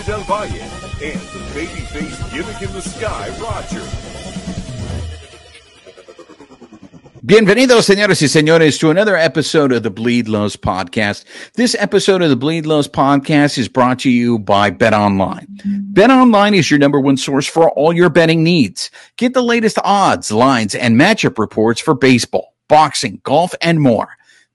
Del Valle, and the baby-faced gimmick in the sky, Roger. Bienvenidos, señores y señores, to another episode of the Bleed Lows podcast. This episode of the Bleed Lows podcast is brought to you by Bet Online. Bet Online is your number one source for all your betting needs. Get the latest odds, lines, and matchup reports for baseball, boxing, golf, and more.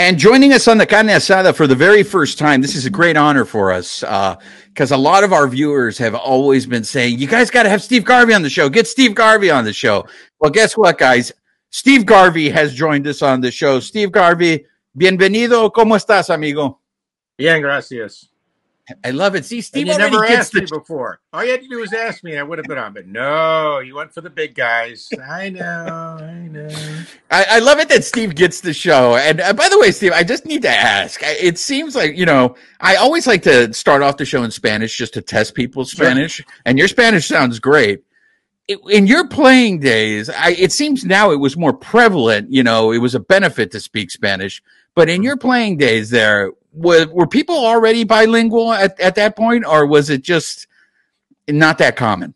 And joining us on the carne asada for the very first time, this is a great honor for us uh, because a lot of our viewers have always been saying, "You guys got to have Steve Garvey on the show. Get Steve Garvey on the show." Well, guess what, guys? Steve Garvey has joined us on the show. Steve Garvey, bienvenido. ¿Cómo estás, amigo? Bien, gracias. I love it. See, Steve already never gets asked me before. All you had to do was ask me, and I would have been on. But no, you went for the big guys. I know, I know. I, I love it that Steve gets the show. And uh, by the way, Steve, I just need to ask. I- It seems like you know, I always like to start off the show in Spanish just to test people's Sure. Spanish, and your Spanish sounds great. It- in your playing days, I, it seems now it was more prevalent. You know, it was a benefit to speak Spanish. But in your playing days, there were, were people already bilingual at, at that point, or was it just not that common?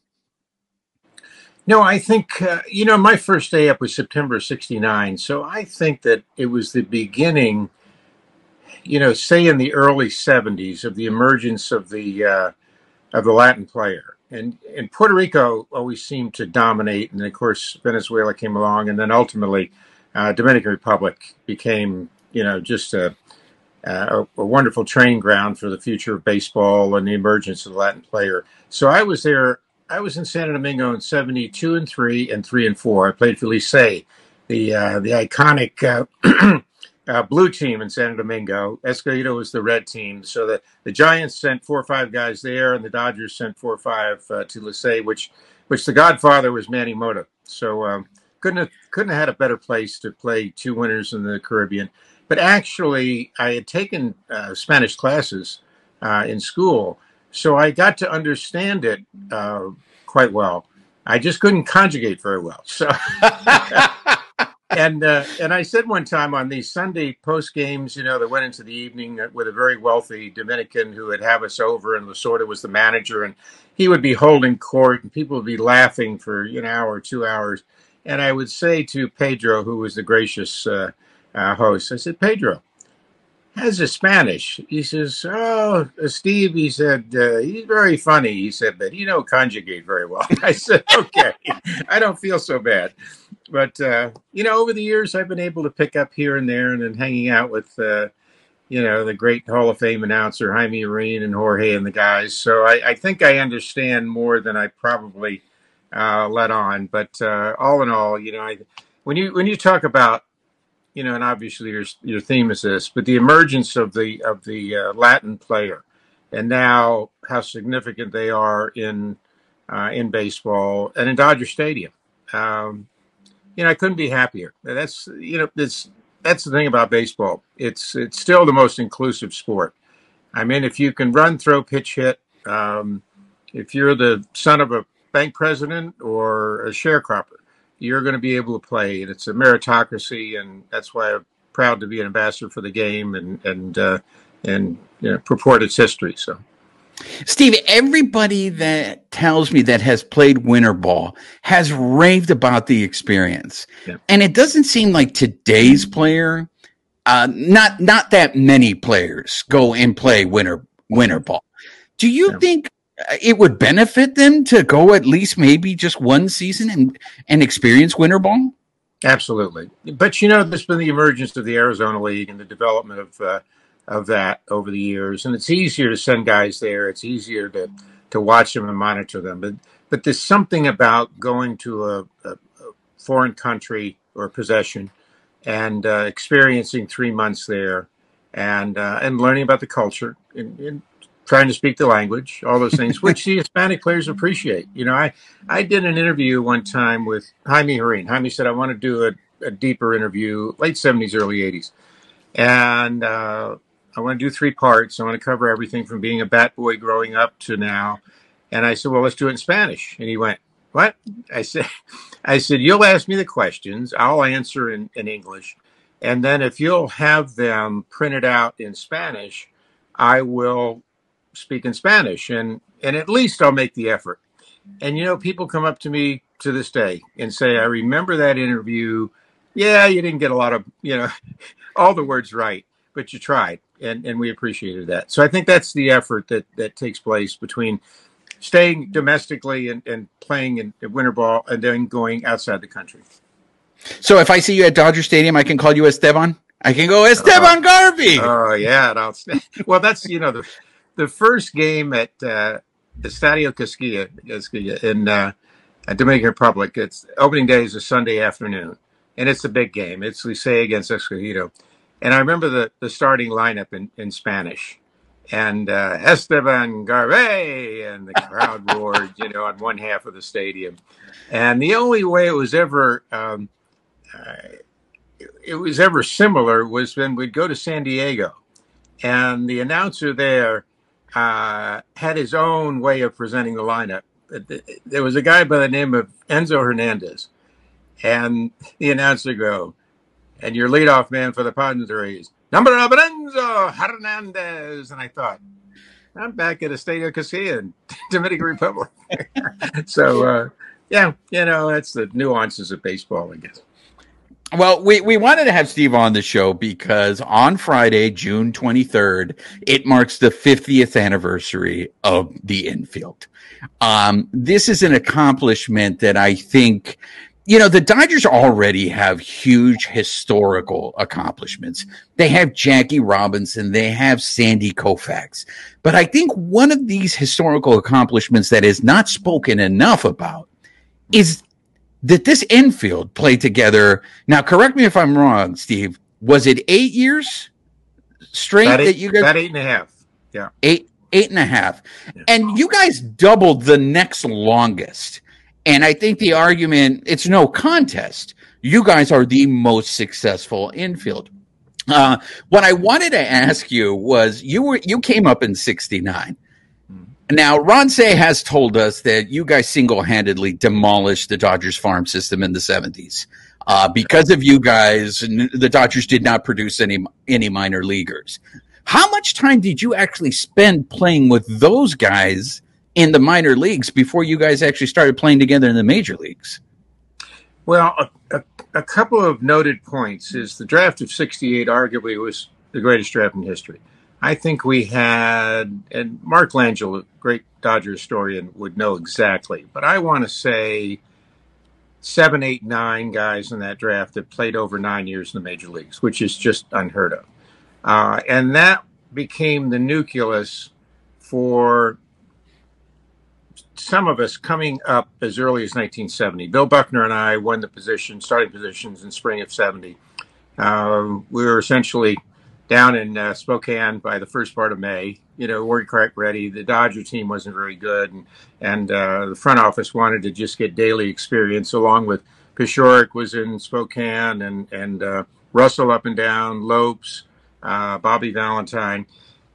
No, I think uh, you know my first day up was September '69, so I think that it was the beginning. You know, say in the early '70s of the emergence of the uh, of the Latin player, and and Puerto Rico always seemed to dominate, and of course Venezuela came along, and then ultimately uh, Dominican Republic became you know just a, a a wonderful training ground for the future of baseball and the emergence of the Latin player. So I was there. I was in Santo Domingo in '72 and three and three and four. I played for Licey, the uh, the iconic uh, uh, blue team in Santo Domingo. Escogido was the red team. So the, the Giants sent four or five guys there, and the Dodgers sent four or five uh, to Licey, which which the Godfather was Manny Mota. So um, couldn't have couldn't have had a better place to play two winners in the Caribbean. But actually, I had taken uh, Spanish classes uh, in school, so I got to understand it uh, quite well. I just couldn't conjugate very well. So, and uh, and I said one time on these Sunday post games, you know, that went into the evening with a very wealthy Dominican who would have us over, and Lasorda was the manager, and he would be holding court, and people would be laughing for an hour or two hours. And I would say to Pedro, who was the gracious uh, uh, host, I said, Pedro, how's the Spanish? He says, Oh, Steve, he said, uh, he's very funny. He said, but he don't conjugate very well. I said, Okay, I don't feel so bad. But, uh, you know, over the years, I've been able to pick up here and there and then hanging out with, uh, you know, the great Hall of Fame announcer, Jaime Jarrín and Jorge and the guys. So I, I think I understand more than I probably uh, let on. But uh, all in all, you know, I, when you when you talk about you know, and obviously your your theme is this, but the emergence of the of the uh, Latin player, and now how significant they are in uh, in baseball and in Dodger Stadium. Um, you know, I couldn't be happier. That's you know, that's that's the thing about baseball. It's it's still the most inclusive sport. I mean, if you can run, throw, pitch, hit, um, if you're the son of a bank president or a sharecropper, you're going to be able to play. And it's a meritocracy, and that's why I'm proud to be an ambassador for the game and and uh, and you know, purport its history. So Steve, everybody that tells me that has played winter ball has raved about the experience. Yeah. And it doesn't seem like today's player, uh, not, not that many players go and play winter, winter ball. Do you Yeah. think it would benefit them to go at least maybe just one season and and experience winter ball? Absolutely, but you know, there's been the emergence of the Arizona League and the development of uh, of that over the years, and it's easier to send guys there. It's easier to to watch them and monitor them. But but there's something about going to a, a, foreign country or possession and uh, experiencing three months there and uh, and learning about the culture trying to speak the language, all those things, which the Hispanic players appreciate. You know, I I did an interview one time with Jaime Jarrín. Jaime said I want to do a, a deeper interview, late seventies, early eighties, and uh, I want to do three parts. I want to cover everything from being a bat boy growing up to now. And I said, well, let's do it in Spanish. And he went, what? I said, I said, you'll ask me the questions. I'll answer in, in English. And then if you'll have them printed out in Spanish, I will speak in Spanish. And, and at least I'll make the effort. And, you know, people come up to me to this day and say, I remember that interview. Yeah, you didn't get a lot of, you know, all the words right, but you tried and, and we appreciated that. So I think that's the effort that, that takes place between staying domestically and, and playing in winter ball and then going outside the country. So if I see you at Dodger Stadium, I can call you Esteban. I can go Esteban uh, Garvey. Oh yeah, well that's you know the the first game at uh, the Estadio Quisqueya in uh, Dominican Republic. It's opening day is a Sunday afternoon, and it's a big game. It's Licey against Escogido. And I remember the, the starting lineup in, in Spanish. And uh, Esteban Garvey, and the crowd roared, you know, on one half of the stadium. And the only way it was ever um, uh, it was ever similar was when we'd go to San Diego, and the announcer there uh, had his own way of presenting the lineup. There was a guy by the name of Enzo Hernandez, and the announcer go, and your leadoff man for the Padres, number of Enzo Hernandez. And I thought, I'm back at Estadio Quisqueya in Dominican Republic. so, uh, yeah, you know, that's the nuances of baseball, I guess. Well, we, we wanted to have Steve on the show because on Friday, June 23rd, it marks the 50th anniversary of the infield. Um, this is an accomplishment that I think you know, the Dodgers already have huge historical accomplishments. They have Jackie Robinson, they have Sandy Koufax. But I think one of these historical accomplishments that is not spoken enough about is that this infield played together. Now, correct me if I'm wrong, Steve. Was it eight years straight that, eight, that you guys? That eight and a half. Yeah. Eight, eight and a half. Yeah. And you guys doubled the next longest. And I think the argument, it's no contest. You guys are the most successful infield. Uh, what I wanted to ask you was you were, you came up in 69. Now, Ron Cey has told us that you guys single handedly demolished the Dodgers farm system in the 70s. Uh, because of you guys, the Dodgers did not produce any, any minor leaguers. How much time did you actually spend playing with those guys in the minor leagues before you guys actually started playing together in the major leagues? Well, a, a, a couple of noted points is the draft of 68 arguably was the greatest draft in history. I think we had, and Mark Langill, a great Dodger historian, would know exactly, but I want to say seven, eight, nine guys in that draft that played over nine years in the major leagues, which is just unheard of. Uh, and that became the nucleus for some of us coming up as early as 1970. Bill Buckner and I won the position, starting positions in spring of 70. Uh, we were essentially down in uh, Spokane by the first part of May. You know, weren't quite ready. The Dodger team wasn't very good, and and uh, the front office wanted to just get daily experience. Along with Paciorek was in Spokane, and and uh, Russell up and down, Lopes, uh, Bobby Valentine,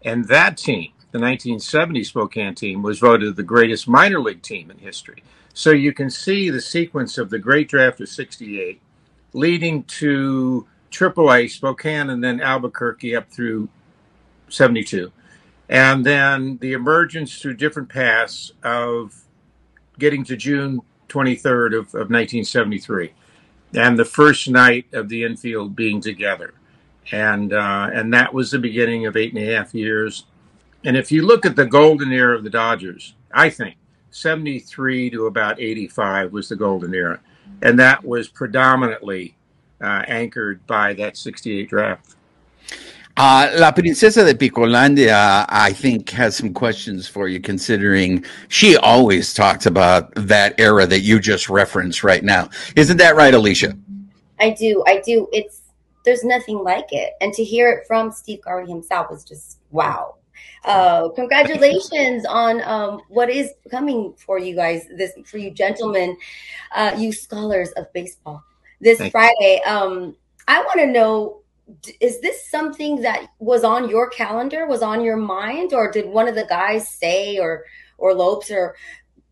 and that team the 1970 Spokane team was voted the greatest minor league team in history. So you can see the sequence of the great draft of 68 leading to AAA, Spokane, and then Albuquerque up through 72. And then the emergence through different paths of getting to June 23rd of, of 1973 and the first night of the infield being together. And, uh, and that was the beginning of eight and a half years and if you look at the golden era of the Dodgers, I think 73 to about 85 was the golden era. And that was predominantly anchored by that 68 draft. Uh, La Princesa de Picolandia, I think, has some questions for you, considering she always talks about that era that you just referenced right now. Isn't that right, Alicia? I do. I do. It's there's nothing like it, and to hear it from Steve Garvey himself was just wow. Uh, congratulations on um, what is coming for you guys, this for you gentlemen, uh, you scholars of baseball. This Friday, um, I want to know: is this something that was on your calendar, was on your mind, or did one of the guys say, or or Lopes, or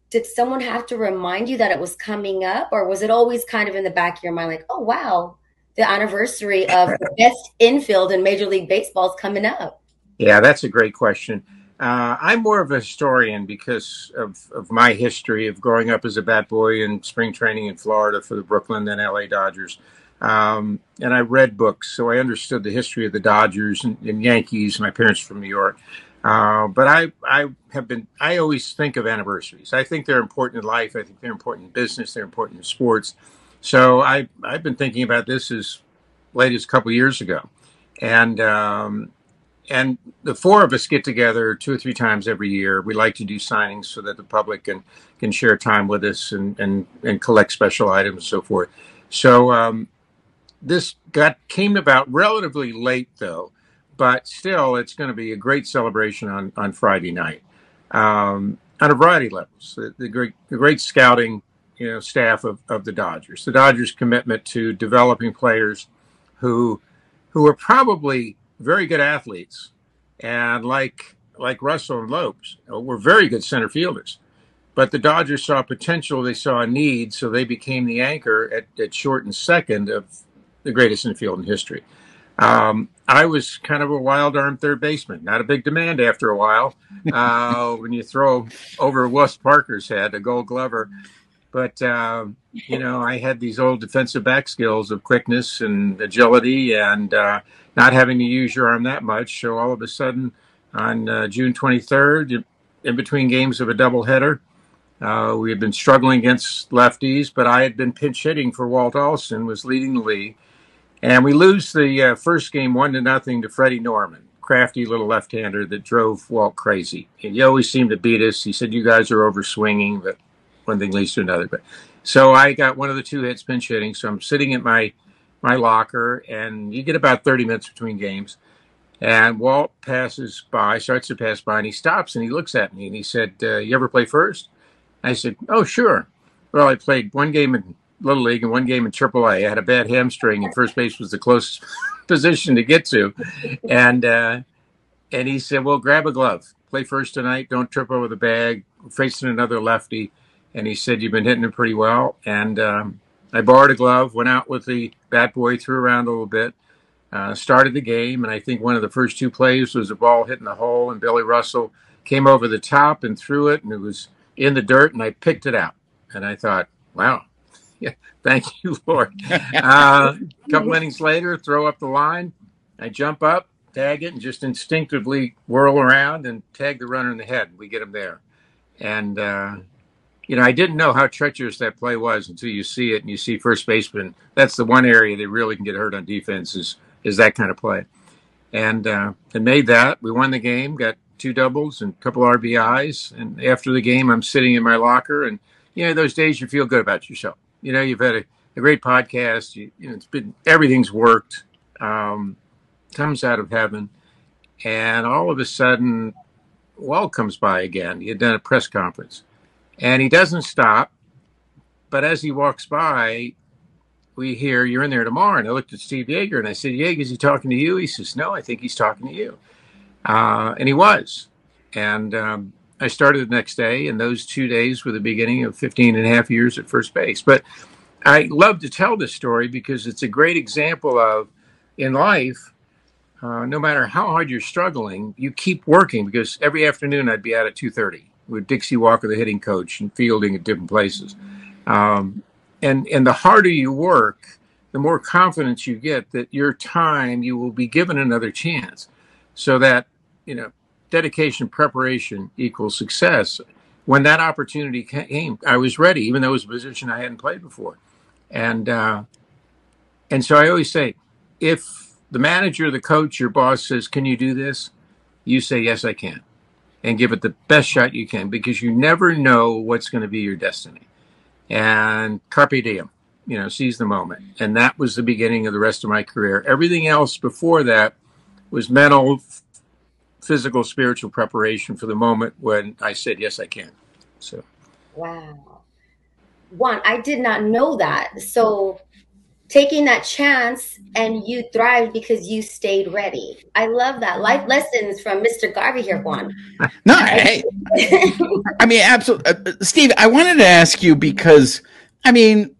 did someone have to remind you that it was coming up, or was it always kind of in the back of your mind, like, oh wow, the anniversary of the best infield in Major League Baseball is coming up? Yeah, that's a great question. Uh, I'm more of a historian because of, of my history of growing up as a bat boy in spring training in Florida for the Brooklyn and LA Dodgers. Um, and I read books, so I understood the history of the Dodgers and, and Yankees. My parents from New York. Uh, but I, I have been, I always think of anniversaries. I think they're important in life. I think they're important in business. They're important in sports. So I, I've been thinking about this as late as a couple years ago. And, um, and the four of us get together two or three times every year. We like to do signings so that the public can can share time with us and and, and collect special items and so forth. So um, this got came about relatively late though, but still it's going to be a great celebration on on Friday night um, on a variety of levels. The, the great the great scouting you know staff of, of the Dodgers, the Dodgers' commitment to developing players who who are probably very good athletes, and like like Russell and Lopes, uh, were very good center fielders. But the Dodgers saw potential, they saw a need, so they became the anchor at, at short and second of the greatest infield in history. Um, I was kind of a wild arm third baseman, not a big demand after a while. Uh, when you throw over Wes Parker's head, a gold glover, but uh, you know, I had these old defensive back skills of quickness and agility, and uh, not having to use your arm that much. So all of a sudden, on uh, June 23rd, in between games of a doubleheader, uh, we had been struggling against lefties, but I had been pinch hitting for Walt Alston, was leading the league, and we lose the uh, first game one to nothing to Freddie Norman, crafty little left-hander that drove Walt crazy. And he always seemed to beat us. He said, "You guys are over swinging," but one thing leads to another. But so I got one of the two hits pinch hitting. So I'm sitting at my my locker, and you get about 30 minutes between games. And Walt passes by, starts to pass by, and he stops and he looks at me and he said, uh, "You ever play first? I said, "Oh, sure." Well, I played one game in Little League and one game in AAA. I had a bad hamstring, and first base was the closest position to get to. And uh, and he said, "Well, grab a glove. Play first tonight. Don't trip over the bag. facing another lefty." And he said you've been hitting it pretty well. And um, I borrowed a glove, went out with the bat boy, threw around a little bit, uh, started the game, and I think one of the first two plays was a ball hitting the hole, and Billy Russell came over the top and threw it, and it was in the dirt, and I picked it out, and I thought, wow. Yeah, thank you, Lord. Uh, a couple innings later, throw up the line. I jump up, tag it, and just instinctively whirl around and tag the runner in the head. We get him there. And uh, you know, I didn't know how treacherous that play was until you see it and you see first baseman. That's the one area they really can get hurt on defense is is that kind of play. And uh, and made that. We won the game, got two doubles and a couple RBIs. And after the game, I'm sitting in my locker, and you know, those days you feel good about yourself. You know, you've had a, a great podcast. You, you, know, it's been everything's worked. Um, comes out of heaven, and all of a sudden, Walt comes by again. He had done a press conference and he doesn't stop. But as he walks by, we hear, You're in there tomorrow. And I looked at Steve Yeager and I said, Yeager, is he talking to you? He says, No, I think he's talking to you. Uh, and he was. And um, I started the next day, and those two days were the beginning of 15 and a half years at first base. But I love to tell this story because it's a great example of in life, uh, no matter how hard you're struggling, you keep working because every afternoon I'd be out at 2:30 with Dixie Walker, the hitting coach, and fielding at different places. Um, and and the harder you work, the more confidence you get that your time you will be given another chance. So that you know, dedication, preparation equals success. when that opportunity came, I was ready, even though it was a position I hadn't played before. And uh, and so I always say, if the manager, the coach, your boss says, "Can you do this?" You say, "Yes, I can," and give it the best shot you can because you never know what's going to be your destiny. And carpe diem, you know, seize the moment. And that was the beginning of the rest of my career. Everything else before that was mental, physical, spiritual preparation for the moment when I said, yes, I can. So, wow. One, I did not know that. So, taking that chance and you thrived because you stayed ready. I love that. Life lessons from Mr. Garvey here, Juan. No, hey, I mean, absolutely. Uh, uh, Steve, I wanted to ask you because, I mean,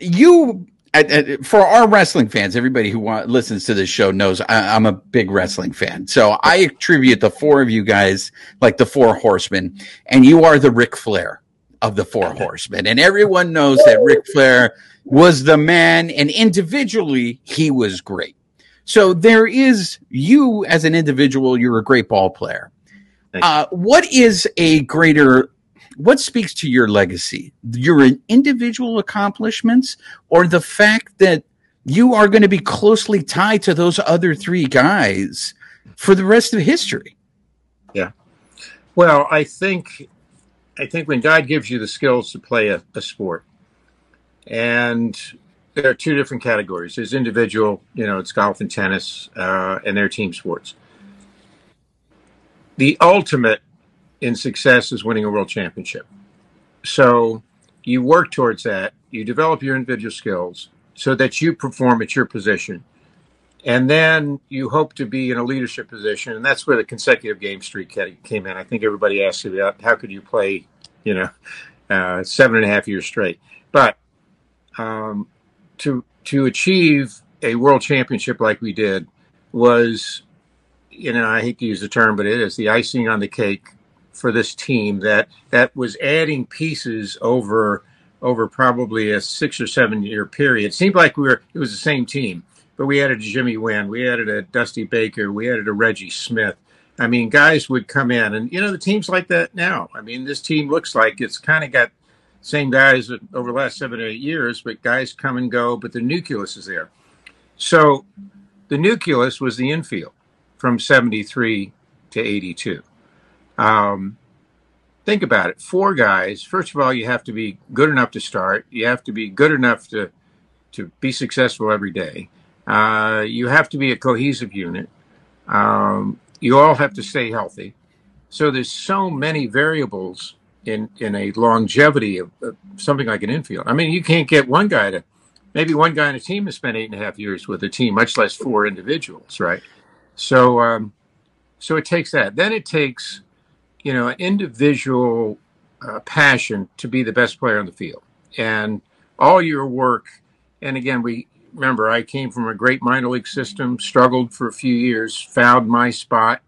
you uh, uh, for our wrestling fans, everybody who listens to this show knows I, am a big wrestling fan. So I attribute the four of you guys like the four horsemen, and you are the Ric Flair of the four horsemen. And everyone knows that Ric Flair was the man, and individually, he was great. So there is you as an individual, you're a great ball player. Uh, what is a greater what speaks to your legacy? Your individual accomplishments or the fact that you are going to be closely tied to those other three guys for the rest of history? Yeah. Well, I think I think when God gives you the skills to play a, a sport, and there are two different categories. There's individual, you know, it's golf and tennis, uh, and they're team sports. The ultimate in success is winning a world championship. So you work towards that, you develop your individual skills so that you perform at your position. And then you hope to be in a leadership position. And that's where the consecutive game streak came in. I think everybody asked about how could you play, you know, uh, seven and a half years straight. But um, to to achieve a world championship like we did was, you know, I hate to use the term, but it is the icing on the cake for this team that that was adding pieces over over probably a six or seven year period. It seemed like we were it was the same team, but we added a Jimmy Wynn, we added a Dusty Baker, we added a Reggie Smith. I mean, guys would come in, and you know the team's like that now. I mean, this team looks like it's kind of got same guys over the last seven or eight years, but guys come and go, but the nucleus is there. So the nucleus was the infield from 73 to 82. Um, think about it. Four guys. First of all, you have to be good enough to start. You have to be good enough to to be successful every day. Uh, you have to be a cohesive unit. Um, you all have to stay healthy. So there's so many variables in in a longevity of, of something like an infield. I mean, you can't get one guy to maybe one guy in a team to spend eight and a half years with a team, much less four individuals, right? So um, so it takes that. Then it takes you know, an individual uh, passion to be the best player on the field. And all your work, and again, we remember I came from a great minor league system, struggled for a few years, found my spot,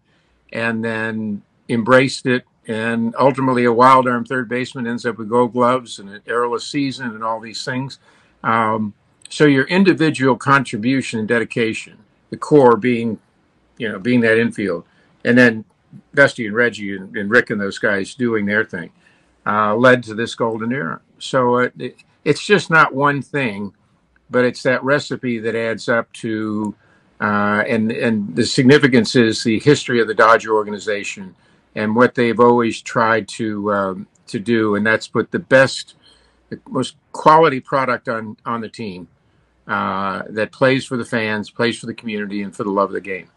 and then embraced it. And ultimately, a wild arm third baseman ends up with gold gloves and an errorless season and all these things. Um, so your individual contribution and dedication, the core being, you know, being that infield, and then Dusty and Reggie and, and, Rick and those guys doing their thing uh, led to this golden era. So uh, it, it's just not one thing, but it's that recipe that adds up to, uh, and and the significance is the history of the Dodger organization and what they've always tried to um, to do, and that's put the best, the most quality product on on the team uh, that plays for the fans, plays for the community, and for the love of the game.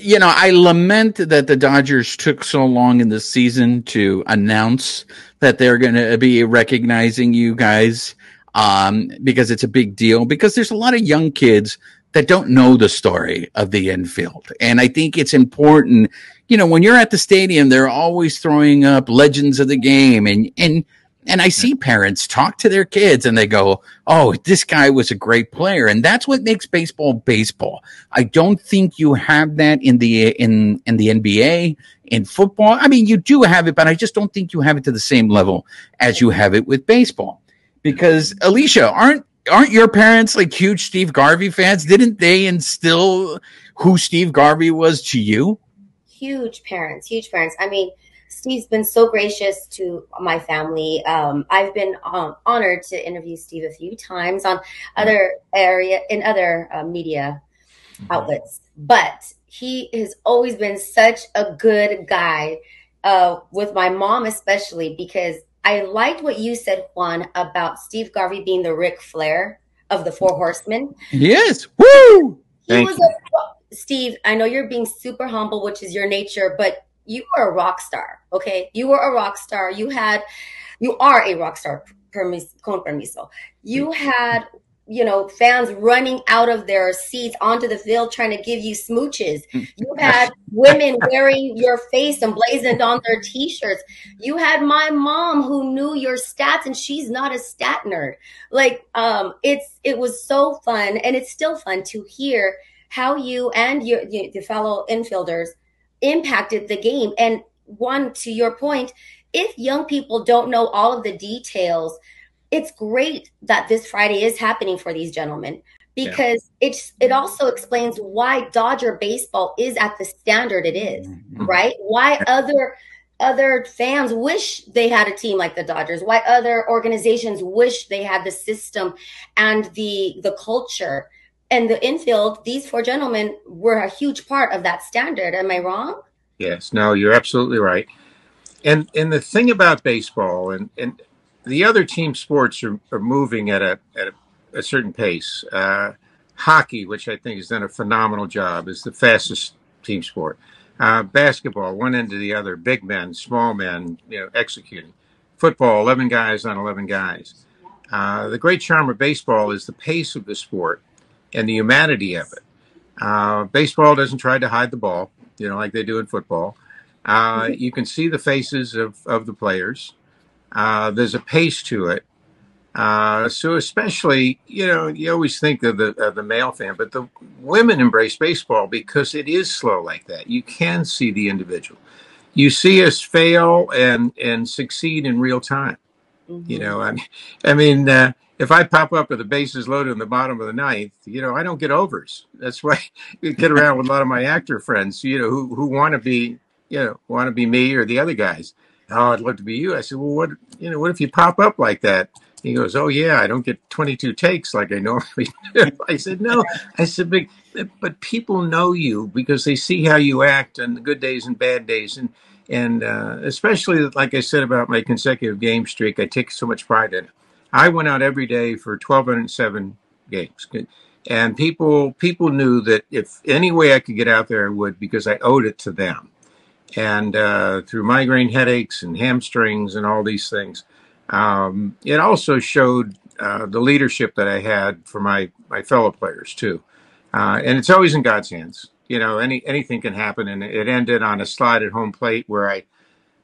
You know, I lament that the Dodgers took so long in the season to announce that they're going to be recognizing you guys um, because it's a big deal. Because there's a lot of young kids that don't know the story of the infield. And I think it's important, you know, when you're at the stadium, they're always throwing up legends of the game and, and, and I see parents talk to their kids and they go, Oh, this guy was a great player. And that's what makes baseball baseball. I don't think you have that in the, in, in the NBA, in football. I mean, you do have it, but I just don't think you have it to the same level as you have it with baseball. Because Alicia, aren't, aren't your parents like huge Steve Garvey fans? Didn't they instill who Steve Garvey was to you? Huge parents, huge parents. I mean, Steve's been so gracious to my family. Um, I've been um, honored to interview Steve a few times on other area in other uh, media mm-hmm. outlets, but he has always been such a good guy uh, with my mom, especially because I liked what you said, Juan, about Steve Garvey being the Ric Flair of the Four Horsemen. Yes, woo! He Thank was a, Steve. I know you're being super humble, which is your nature, but you were a rock star. Okay, you were a rock star. You had, you are a rock star. Permis, con permiso. You had you know, fans running out of their seats onto the field trying to give you smooches. You had women wearing your face emblazoned on their t-shirts. You had my mom who knew your stats and she's not a stat nerd. Like um it's it was so fun and it's still fun to hear how you and your the fellow infielders impacted the game and Juan to your point if young people don't know all of the details it's great that this Friday is happening for these gentlemen because yeah. it's it also explains why Dodger baseball is at the standard it is, mm-hmm. right? Why other other fans wish they had a team like the Dodgers, why other organizations wish they had the system and the the culture and the infield, these four gentlemen were a huge part of that standard. Am I wrong? Yes, no, you're absolutely right. And and the thing about baseball and and the other team sports are, are moving at a at a, a certain pace. Uh, hockey, which I think has done a phenomenal job, is the fastest team sport. Uh, basketball, one end to the other, big men, small men, you know, executing. Football, eleven guys on eleven guys. Uh, the great charm of baseball is the pace of the sport and the humanity of it. Uh, baseball doesn't try to hide the ball, you know, like they do in football. Uh, mm-hmm. you can see the faces of, of the players. Uh, there's a pace to it. Uh, so especially, you know, you always think of the of the male fan, but the women embrace baseball because it is slow like that. You can see the individual. You see us fail and and succeed in real time. Mm-hmm. You know, I mean, I mean, uh, if I pop up with the bases loaded in the bottom of the ninth, you know, I don't get overs. That's why I get around with a lot of my actor friends, you know, who who want to be, you know, want to be me or the other guys oh, I'd love to be you. I said, well, what, you know, what if you pop up like that? He goes, oh yeah, I don't get 22 takes like I normally do. I said, no. I said, but, but people know you because they see how you act on the good days and bad days. And, and uh, especially like I said about my consecutive game streak, I take so much pride in it. I went out every day for 1,207 games. And people people knew that if any way I could get out there, I would because I owed it to them and uh, through migraine headaches and hamstrings and all these things. Um, it also showed uh, the leadership that I had for my my fellow players too, uh, and it's always in God's hands. You know, any anything can happen, and it ended on a slide at home plate where I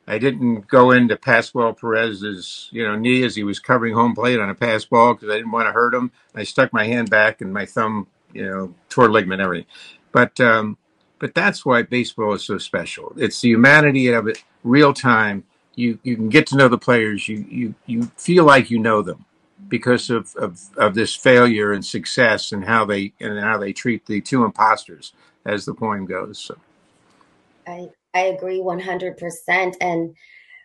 I didn't go into Pascual Perez's you know knee as he was covering home plate on a pass ball because I didn't want to hurt him. I stuck my hand back and my thumb you know tore ligament everything, but um, but that's why baseball is so special. It's the humanity of it, real time. You you can get to know the players. You you you feel like you know them because of, of, of this failure and success and how they and how they treat the two imposters, as the poem goes. So. I I agree one hundred percent. And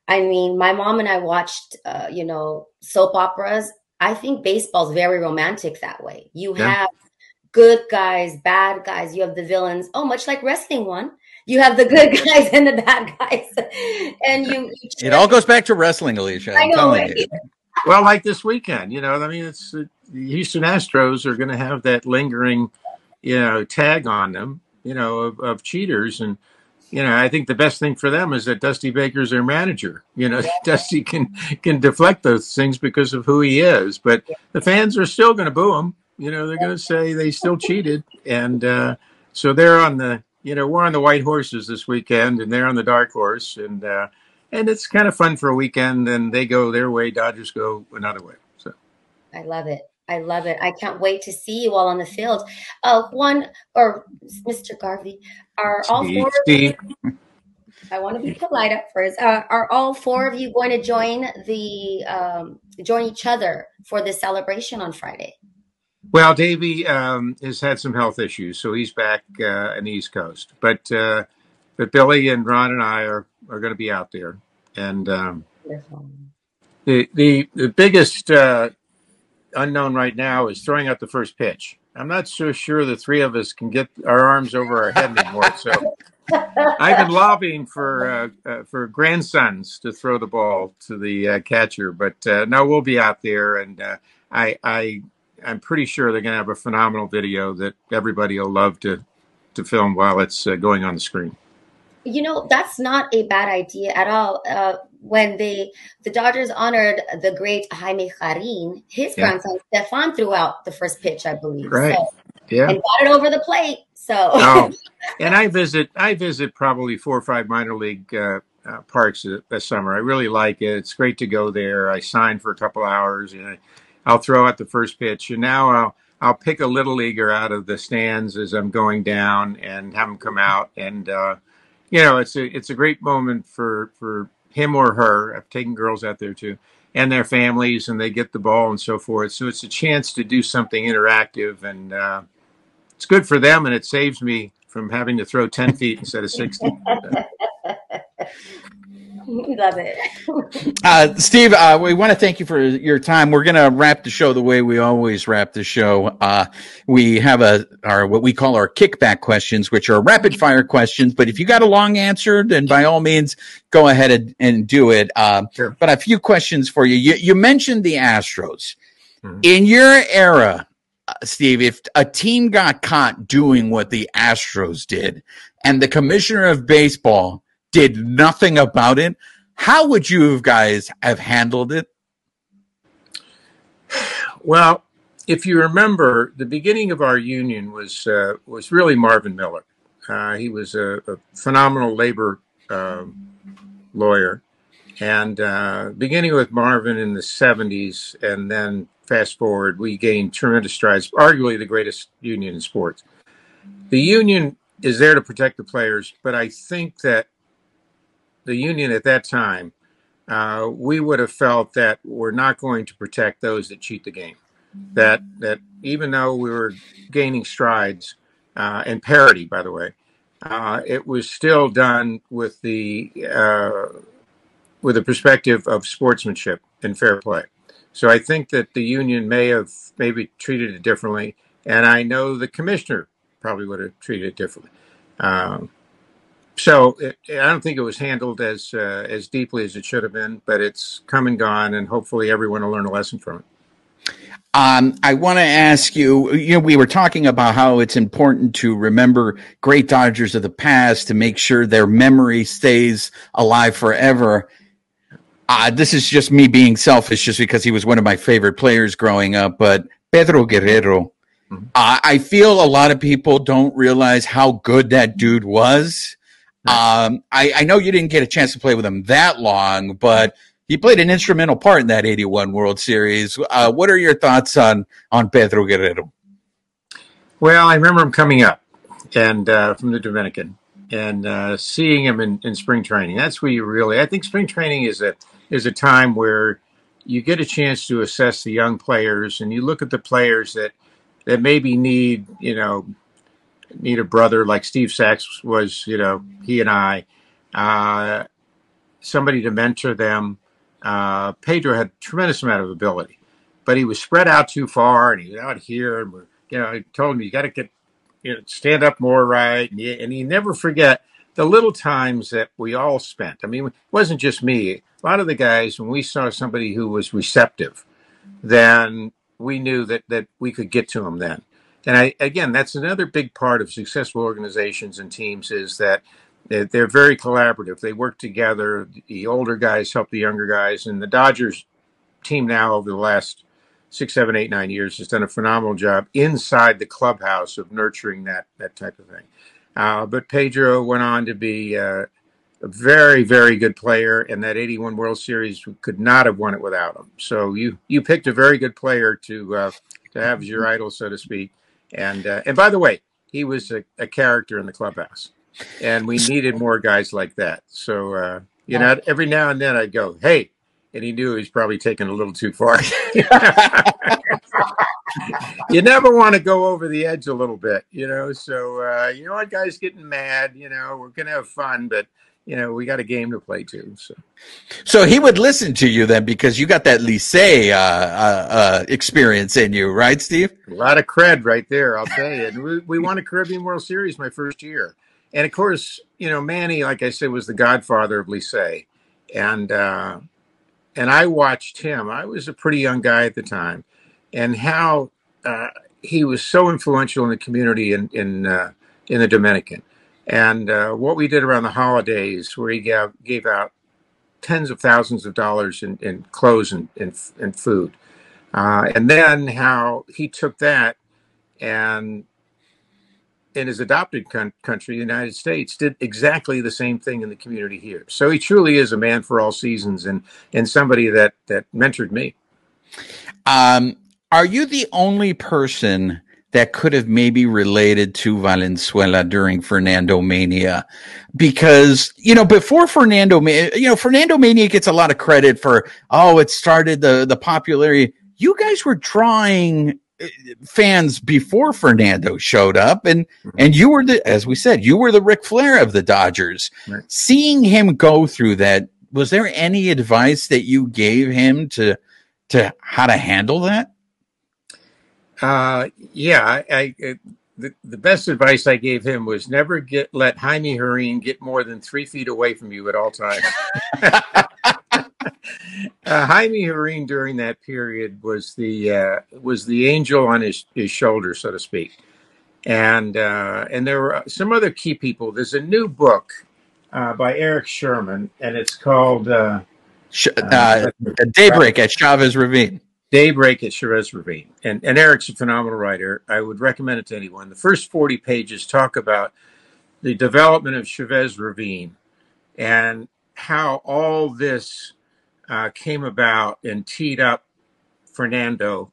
I mean, my mom and I watched, uh, you know, soap operas. I think baseball's very romantic that way. You yeah. have good guys, bad guys. You have the villains. Oh, much like wrestling Juan. You have the good guys and the bad guys, and you. you it all goes back to wrestling, Alicia. I'm I know. Right? Well, like this weekend, you know, I mean, it's uh, the Houston Astros are going to have that lingering, you know, tag on them, you know, of, of cheaters, and you know, I think the best thing for them is that Dusty Baker's their manager. You know, Dusty can can deflect those things because of who he is, but the fans are still going to boo him. You know, they're going to say they still cheated, and uh, so they're on the you know we're on the white horses this weekend, and they're on the dark horse, and uh, and it's kind of fun for a weekend. And they go their way, Dodgers go another way. So I love it. I love it. I can't wait to see you all on the field. Uh, one or Mr. Garvey, are all four of you, I want to be polite at first. Uh, are all four of you going to join the um, join each other for the celebration on Friday? Well, Davey um, has had some health issues, so he's back uh, on the East Coast. But uh, but Billy and Ron and I are are going to be out there, and um, the the the biggest uh, unknown right now is throwing out the first pitch. I'm not so sure the three of us can get our arms over our head anymore. So I've been lobbying for uh, uh, for grandsons to throw the ball to the uh, catcher, but uh, no, we'll be out there, and uh, I I I'm pretty sure they're going to have a phenomenal video that everybody will love to to film while it's uh, going on the screen. You know, that's not a bad idea at all. When they the Dodgers honored the great Jaime Jarrín, his Yeah. grandson Stefan threw out the first pitch, I believe. Right. So, Yeah. and got it over the plate. So Oh, and I visit I visit probably four or five minor league uh, uh, parks this summer. I really like it. It's great to go there. I sign for a couple hours and I, I'll throw out the first pitch. And now I'll I'll pick a little leaguer out of the stands as I'm going down and have him come out. And uh, you know, it's a it's a great moment for for him or her. I've taken girls out there too. And their families, and they get the ball and so forth. So it's a chance to do something interactive, and uh, it's good for them and it saves me from having to throw 10 feet instead of 60 we love it. Uh, Steve, uh, we want to thank you for your time. We're going to wrap the show the way we always wrap the show. Uh, we have a our what we call our kickback questions, which are rapid fire questions. But if you got a long answer, then by all means, go ahead and, and do it. Uh, Sure. But a few questions for you. You, you mentioned the Astros. Mhm. In your era, uh, Steve, if a team got caught doing what the Astros did, and the commissioner of baseball did nothing about it, how would you guys have handled it? well if you remember the beginning of our union was uh, was really marvin miller. Uh, he was a, a phenomenal labor um lawyer. And uh, beginning with marvin in the 70s and then fast forward we gained tremendous strides arguably the greatest union in sports. The union is there to protect the players but i think that the union at that time, uh, we would have felt that we're not going to protect those that cheat the game. That that even though we were gaining strides uh, and parity, by the way, uh, it was still done with the uh, with the perspective of sportsmanship and fair play. So I think that the union may have maybe treated it differently, and I know the commissioner probably would have treated it differently. Um, so it, I don't think it was handled as uh, as deeply as it should have been, but it's come and gone, and hopefully everyone will learn a lesson from it. Um, I want to ask you, you know, we were talking about how it's important to remember great Dodgers of the past to make sure their memory stays alive forever. Uh, this is just me being selfish just because he was one of my favorite players growing up, but Pedro Guerrero, Mhm. uh, I feel a lot of people don't realize how good that dude was. Um, I, I know you didn't get a chance to play with him that long, but he played an instrumental part in that 81 World Series. Uh, what are your thoughts on, on Pedro Guerrero? Well, I remember him coming up and uh, from the Dominican and uh, seeing him in, in spring training. That's where you really. I think spring training is a is a time where you get a chance to assess the young players and you look at the players that that maybe need you know need a brother like Steve Sax was. You know, he and I. Uh, somebody to mentor them. Uh, Pedro had tremendous amount of ability, but he was spread out too far, and he was out here. And we're, you know, I told him you got to get, you know, stand up more right, and you, and you never forget the little times that we all spent. I mean, it wasn't just me. A lot of the guys, when we saw somebody who was receptive, then we knew that that we could get to them then. And I, again, that's another big part of successful organizations and teams is that they're, very collaborative. They work together. The older guys help the younger guys, and the Dodgers team now over the last six, seven, eight, nine years has done a phenomenal job inside the clubhouse of nurturing that that type of thing. Uh, but Pedro went on to be uh, a very, very good player, and that '81 World Series could not have won it without him. So you you picked a very good player to uh, to have as your idol, so to speak. And uh, and by the way, he was a, a character in the clubhouse, and we needed more guys like that. So uh, you know, every now and then I'd go, "Hey," and he knew he was probably taking a little too far. you never want to go over the edge a little bit, you know. So uh, you know what, guys, getting mad. You know, we're gonna have fun, but you know, we got a game to play too. So, so he would listen to you then because you got that Licey uh, uh, uh, experience in you, right, Steve? A lot of cred right there, I'll tell you. And we, we won a Caribbean World Series my first year, and of course, you know, Manny, like I said, was the godfather of Licey, and uh, and I watched him. I was a pretty young guy at the time, and how uh, he was so influential in the community in in uh, in the Dominican and uh, what we did around the holidays, where he gave, gave out tens of thousands of dollars in, in clothes and, and, and food. Uh, and then how he took that and in his adopted con- country, the United States, did exactly the same thing in the community here. So he truly is a man for all seasons and, and somebody that, that mentored me. Um, are you the only person that could have maybe related to Valenzuela during Fernando Mania. Because, you know, before Fernando, you know, Fernando Mania gets a lot of credit for, oh, it started the, the popularity. You guys were drawing uh, fans before Fernando showed up and, and you were the, as we said, you were the Ric Flair of the Dodgers. Right. Seeing him go through that, was there any advice that you gave him to, to how to handle that? Uh, yeah, I, I the, the best advice I gave him was never get let Jaime Jarrín get more than three feet away from you at all times. uh, Jaime Jarrín during that period was the uh, was the angel on his, his shoulder, so to speak, and uh, and there were some other key people. There's a new book uh, by Erik Sherman, and it's called uh, uh, Daybreak at Chavez Ravine. Daybreak at Chavez Ravine. And, and Erik's a phenomenal writer. I would recommend it to anyone. The first 40 pages talk about the development of Chavez Ravine and how all this uh, came about and teed up Fernando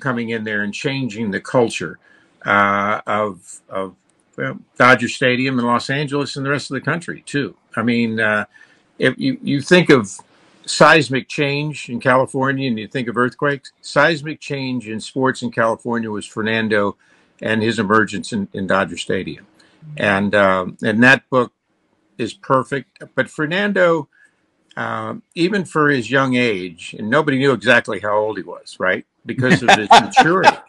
coming in there and changing the culture uh, of, of well, Dodger Stadium in Los Angeles and the rest of the country, too. I mean, uh, if you, you think of seismic change in California and you think of earthquakes, seismic change in sports in California was Fernando and his emergence in, in Dodger Stadium. And um, and that book is perfect. But Fernando, um, even for his young age, and nobody knew exactly how old he was, right? Because of his maturity.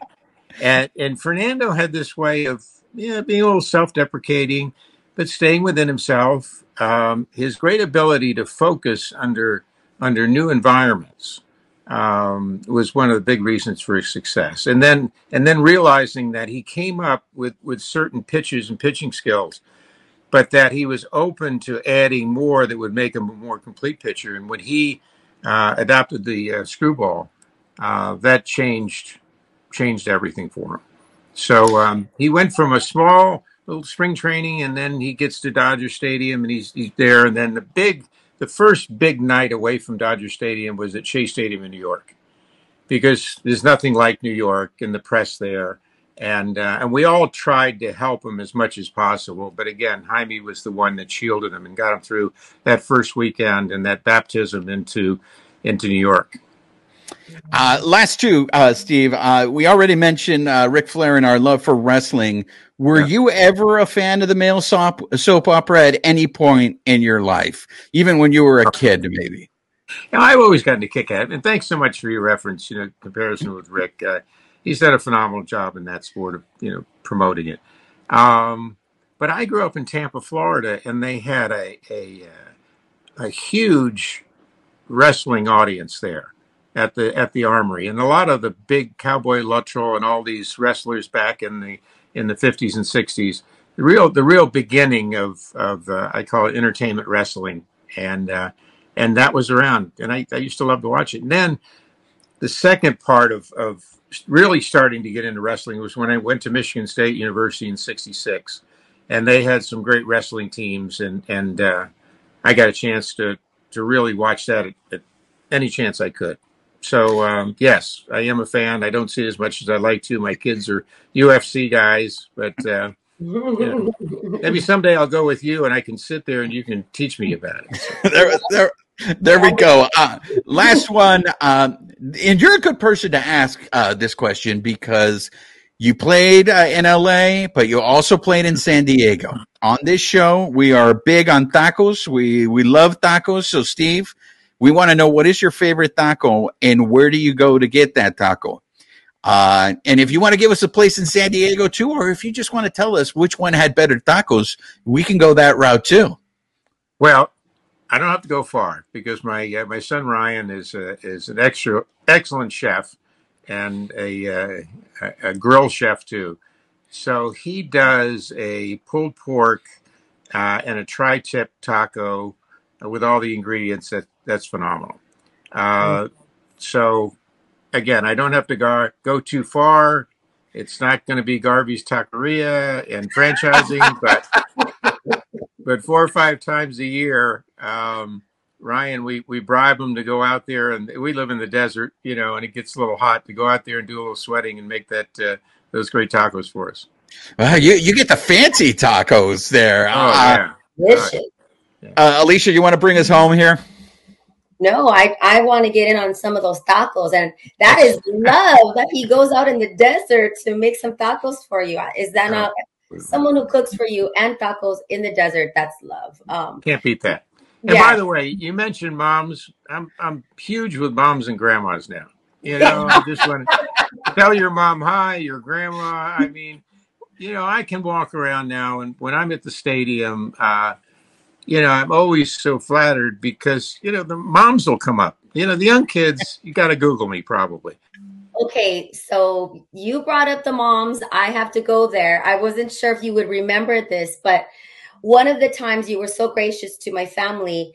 And and Fernando had this way of yeah, being a little self-deprecating, but staying within himself. Um, his great ability to focus under under new environments um, was one of the big reasons for his success. And then and then realizing that he came up with with certain pitches and pitching skills, but that he was open to adding more that would make him a more complete pitcher. And when he uh, adopted the uh, screwball, uh, that changed changed everything for him. So um, he went from a small little spring training, and then he gets to Dodger Stadium, and he's he's there, and then the big the first big night away from Dodger Stadium was at Shea Stadium in New York, because there's nothing like New York and the press there, and uh, and we all tried to help him as much as possible. But again, Jaime was the one that shielded him and got him through that first weekend and that baptism into into New York. Uh, last two, uh, Steve. Uh, we already mentioned uh, Ric Flair and our love for wrestling. Were yeah. you ever a fan of the male soap, soap opera at any point in your life, even when you were a kid, maybe? Yeah, I've always gotten a kick at it, and thanks so much for your reference. You know, comparison with Ric. Uh, he's done a phenomenal job in that sport of you know promoting it. Um, but I grew up in Tampa, Florida, and they had a a, uh, a huge wrestling audience there at the at the Armory, and a lot of the big Cowboy Luttrell and all these wrestlers back in the in the 50s and 60s. The real the real beginning of of uh, I call it entertainment wrestling, and uh, and that was around, and I, I used to love to watch it. And then the second part of of really starting to get into wrestling was when I went to Michigan State University in '66, and they had some great wrestling teams, and and uh, I got a chance to to really watch that at, at any chance I could. So um, yes, I am a fan. I don't see it as much as I like to. My kids are UFC guys, but uh, you know, maybe someday I'll go with you and I can sit there and you can teach me about it. there, there, there we go. Uh, last one. Um, and you're a good person to ask uh, this question because you played uh, in LA, but you also played in San Diego. On this show, we are big on tacos. We we love tacos. So, Steve, we want to know what is your favorite taco and where do you go to get that taco? Uh, and if you want to give us a place in San Diego too, or if you just want to tell us which one had better tacos, we can go that route too. Well, I don't have to go far because my uh, my son Ryan is uh, is an extra excellent chef and a, uh, a grill chef too. So he does a pulled pork uh, and a tri-tip taco with all the ingredients that that's phenomenal. Uh, so again, I don't have to go go too far. It's not going to be Garvey's Taqueria and franchising, but but four or five times a year, um, Ryan, we we bribe them to go out there, and we live in the desert, you know, and it gets a little hot to go out there and do a little sweating and make that uh, those great tacos for us. Uh, you you get the fancy tacos there. Oh uh, yeah. Uh, Alicia, you want to bring us home here? No, I, I want to get in on some of those tacos, and that is love. that he goes out in the desert to make some tacos for you. Is that not someone who cooks for you and tacos in the desert? That's love. Um, Can't beat that. And by the way, you mentioned moms. I'm I'm huge with moms and grandmas now. You know, I just want to tell your mom hi, your grandma. I mean, you know, I can walk around now, and when I'm at the stadium, uh, you know, I'm always so flattered because you know the moms will come up. You know, the young kids, you got to Google me probably. Okay, so you brought up the moms. I have to go there. I wasn't sure if you would remember this, but one of the times you were so gracious to my family,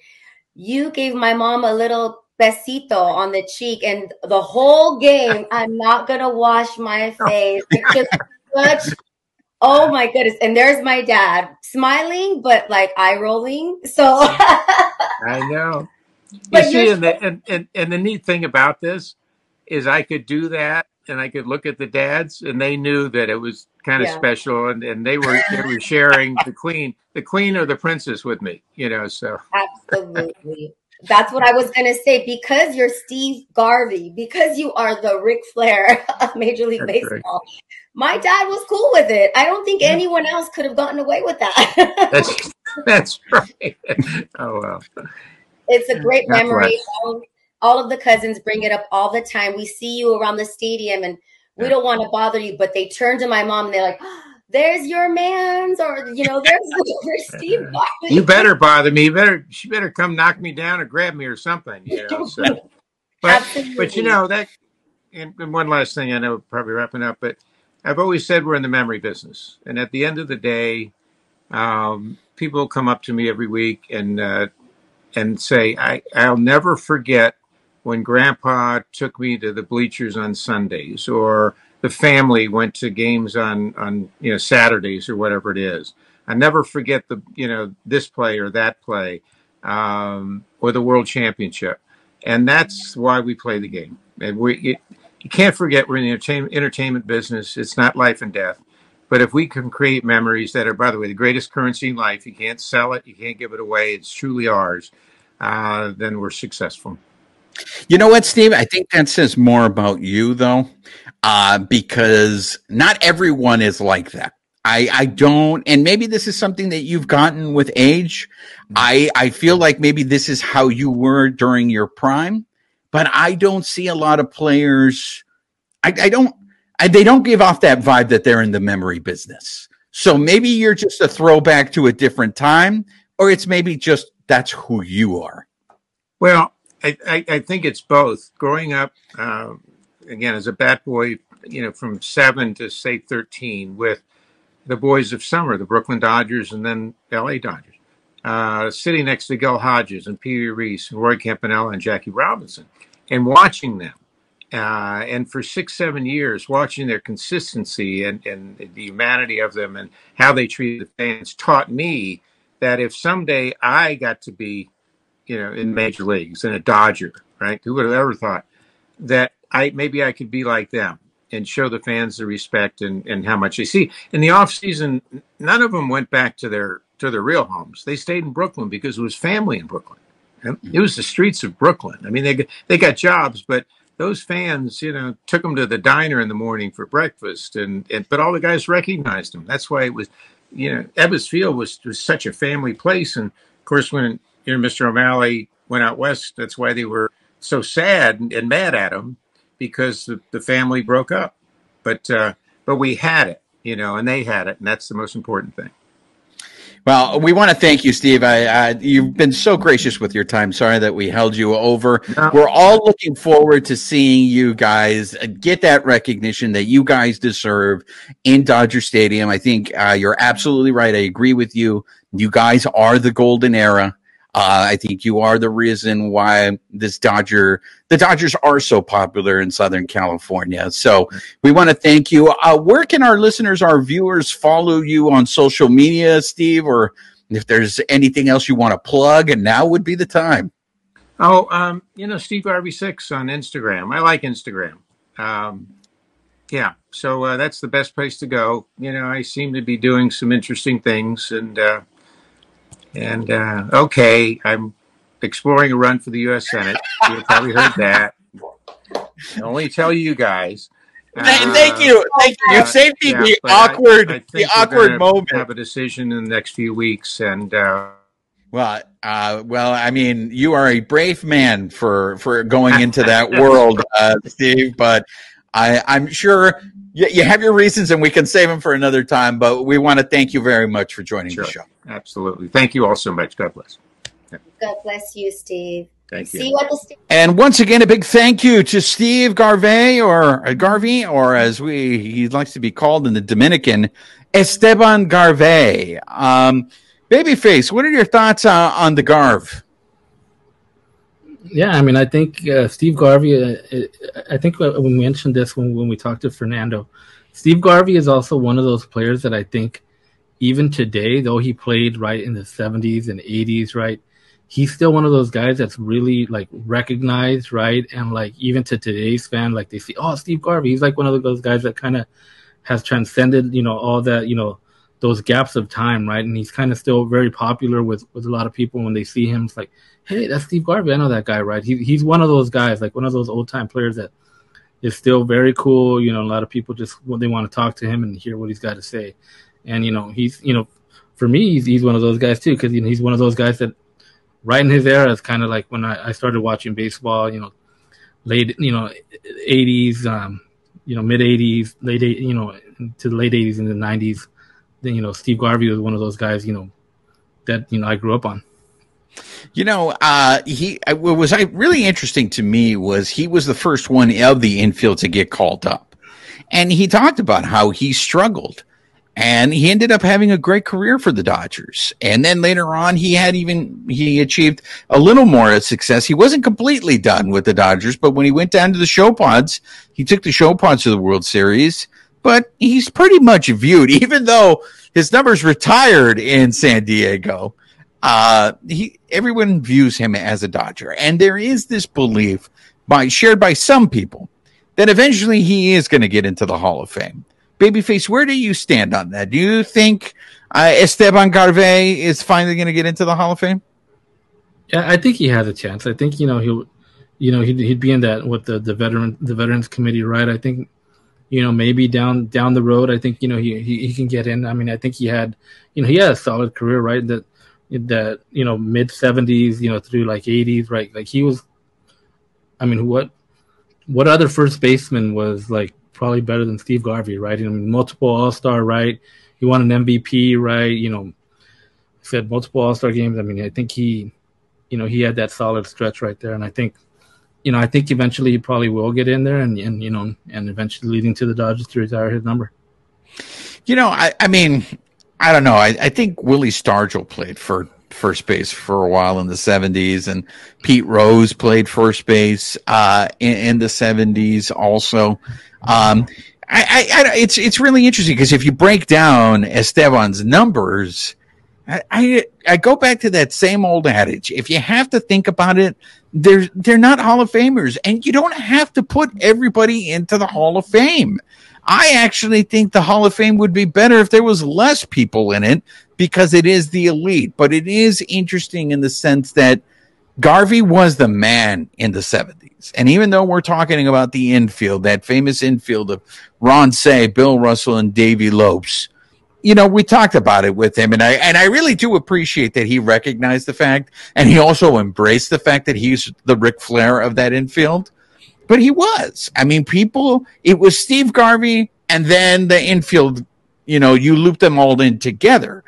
you gave my mom a little besito on the cheek, and the whole game, I'm not gonna wash my oh. face. It's just such Oh my goodness. And there's my dad smiling, but like eye rolling. So I know. You But see, you're and the, and, and, and the neat thing about this is I could do that and I could look at the dads and they knew that it was kind of Yeah. special and, and they were they were sharing the queen, the queen or the princess with me, you know, so absolutely. That's what I was gonna say. Because you're Steve Garvey, because you are the Ric Flair of Major League That's right. My dad was cool with it. I don't think anyone else could have gotten away with that. that's that's right. Oh well. It's a great God memory. All, all of the cousins bring it up all the time. We see you around the stadium and we Yeah. don't want to bother you, but they turn to my mom and they're like, ah, there's your man's or you know, there's there's Steve Garvey. You better bother me. You better she better come knock me down or grab me or something, you know. So but but you know that and, and one last thing I know probably wrapping up, but I've always said we're in the memory business. And at the end of the day, um, people come up to me every week and uh, and say, I, I'll never forget when grandpa took me to the bleachers on Sundays or the family went to games on, on you know Saturdays or whatever it is. I never forget the you know this play or that play um, or the world championship, and that's why we play the game. And we it, you can't forget we're in the entertainment, business. It's not life and death. But if we can create memories that are, by the way, the greatest currency in life, you can't sell it, you can't give it away, it's truly ours, uh, then we're successful. You know what, Steve? I think that says more about you, though, uh, because not everyone is like that. I, I don't, and maybe this is something that you've gotten with age. I, I feel like maybe this is how you were during your prime, but I don't see a lot of players. I, I don't, I, they don't give off that vibe that they're in the memory business. So maybe you're just a throwback to a different time, or it's maybe just that's who you are. Well, I, I, I think it's both. Growing up, um, again, as a bat boy, you know, from seven to say 13 with the boys of summer, the Brooklyn Dodgers and then LA Dodgers, uh, sitting next to Gil Hodges and Pee Wee Reese and Roy Campanella and Jackie Robinson and watching them. Uh, and for six, seven years, watching their consistency and, and the humanity of them and how they treated the fans taught me that if someday I got to be you know, in major leagues and a Dodger, right? Who would have ever thought that I maybe I could be like them and show the fans the respect and, and how much they see. In the off season, none of them went back to their to their real homes. They stayed in Brooklyn because it was family in Brooklyn. And It was the streets of Brooklyn. I mean, they got- they got jobs, but those fans, you know, took them to the diner in the morning for breakfast, and, and but all the guys recognized them. That's why it was, you know, Ebbets Field was was such a family place, and of course when you know Mr. O'Malley went out west, that's why they were so sad and, and mad at him because the, the family broke up. But uh, but we had it, you know, and they had it, and that's the most important thing. Well, we want to thank you, Steve. I, I, you've been so gracious with your time. Sorry that we held you over. No. We're all looking forward to seeing you guys get that recognition that you guys deserve in Dodger Stadium. I think uh, you're absolutely right. I agree with you. You guys are the golden era. Uh, I think you are the reason why this Dodger, the Dodgers are so popular in Southern California. So we want to thank you. Uh, where can our listeners, our viewers follow you on social media, Steve? Or if there's anything else you want to plug, and now would be the time. Oh, um, you know, Steve Garvey Six on Instagram. I like Instagram. Um, yeah, so uh, that's the best place to go. You know, I seem to be doing some interesting things, and uh, and uh, okay, I'm exploring a run for the U.S. Senate. You've probably heard that. I only tell you guys. Uh, thank you, thank you. You saved me yeah, the awkward, I, I the awkward moment. Have a decision in the next few weeks, and uh, well, uh, well, I mean, you are a brave man for for going into that world, uh, Steve. But I, I'm sure you, you have your reasons, and we can save them for another time. But we want to thank you very much for joining sure. the show. Absolutely. Thank you all so much. God bless. Yeah. God bless you, Steve. Thank See you. you at the st- and once again, a big thank you to Steve Garvey, or uh, Garvey, or as we he likes to be called in the Dominican, Esteban Garvey. Um, Babyface, what are your thoughts uh, on the Garv? Yeah, I mean, I think uh, Steve Garvey. Uh, I think we mentioned this when when we talked to Fernando. Steve Garvey is also one of those players that I think even today, though he played right in the 70s and 80s, right, he's still one of those guys that's really like recognized, right? And like even to today's fan, like they see, oh, Steve Garvey, he's like one of those guys that kind of has transcended, you know, all that, you know, those gaps of time, right? And he's kind of still very popular with with a lot of people when they see him. It's like, hey, that's Steve Garvey. I know that guy, right? He, he's one of those guys, like one of those old time players that is still very cool. You know, a lot of people just they want to talk to him and hear what he's got to say. And you know, he's you know, for me, he's, he's one of those guys too because you know, he's one of those guys that right in his era is kind of like when I, I, started watching baseball. You know, late you know, eighties, um, you know, mid eighties, late you know, to the late eighties and the nineties. You know, Steve Garvey was one of those guys. You know, that you know I grew up on. You know, uh, he what was I really interesting to me was he was the first one of the infield to get called up, and he talked about how he struggled and he ended up having a great career for the Dodgers. And then later on, he had even he achieved a little more success. He wasn't completely done with the Dodgers, but when he went down to the show pods, he took the show pods to the World Series. But he's pretty much viewed, even though his numbers retired in San Diego. Uh, he everyone views him as a Dodger, and there is this belief by shared by some people that eventually he is going to get into the Hall of Fame. Babyface, where do you stand on that? Do you think uh, Esteban Garvey is finally going to get into the Hall of Fame? Yeah, I think he has a chance. I think you know he'll, you know, he'd, he'd be in that with the the veteran the veterans committee, right? I think, you know, maybe down down the road, I think you know he, he he can get in. I mean, I think he had, you know, he had a solid career, right? That that you know mid seventies, you know, through like eighties, right? Like he was. I mean, what what other first baseman was like probably better than Steve Garvey, right? I mean, multiple All Star, right? He won an MVP, right? You know, said multiple All Star games. I mean, I think he, you know, he had that solid stretch right there, and I think, you know, I think eventually he probably will get in there, and and you know, and eventually leading to the Dodgers to retire his number. You know, I I mean, I don't know. I, I think Willie Stargell played for first base for a while in the 70s and Pete Rose played first base uh, in, in, the 70s also. Um, I, I, I, it's it's really interesting because if you break down Esteban's numbers, I, I, go back to that same old adage. If you have to think about it, they're they're not Hall of Famers, and you don't have to put everybody into the Hall of Fame. I actually think the Hall of Fame would be better if there was less people in it because it is the elite. But it is interesting in the sense that Garvey was the man in the 70s. And even though we're talking about the infield, that famous infield of Ron Cey, Bill Russell, and Davey Lopes, you know, we talked about it with him, and I and I really do appreciate that he recognized the fact, and he also embraced the fact that he's the Ric Flair of that infield. But he was. I mean, people. It was Steve Garvey, and then the infield. You know, you loop them all in together.